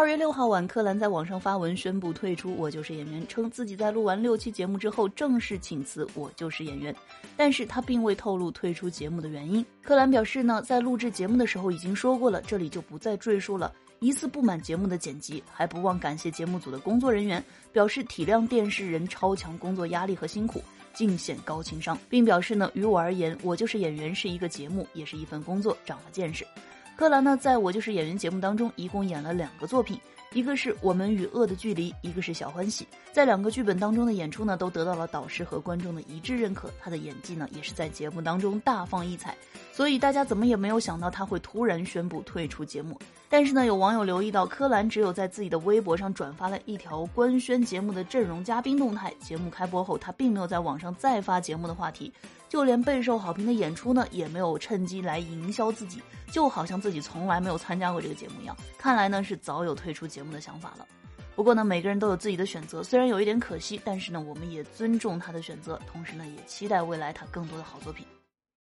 二月六号晚，柯蓝在网上发文宣布退出《我就是演员》，称自己在录完六期节目之后正式请辞《我就是演员》，但是他并未透露退出节目的原因。柯蓝表示呢，在录制节目的时候已经说过了，这里就不再赘述了。疑似不满节目的剪辑，还不忘感谢节目组的工作人员，表示体谅电视人超强工作压力和辛苦，尽显高情商，并表示呢，于我而言，《我就是演员》是一个节目，也是一份工作，长了见识。柯蓝呢，在我就是演员节目当中，一共演了两个作品，一个是我们与恶的距离，一个是小欢喜。在两个剧本当中的演出呢，都得到了导师和观众的一致认可。他的演技呢，也是在节目当中大放异彩，所以大家怎么也没有想到他会突然宣布退出节目。但是呢，有网友留意到，柯蓝只有在自己的微博上转发了一条官宣节目的阵容嘉宾动态。节目开播后，他并没有在网上再发节目的话题。就连备受好评的演出呢，也没有趁机来营销自己，就好像自自己从来没有参加过这个节目一样。看来呢，是早有退出节目的想法了。不过呢，每个人都有自己的选择，虽然有一点可惜，但是呢，我们也尊重他的选择，同时呢，也期待未来他更多的好作品。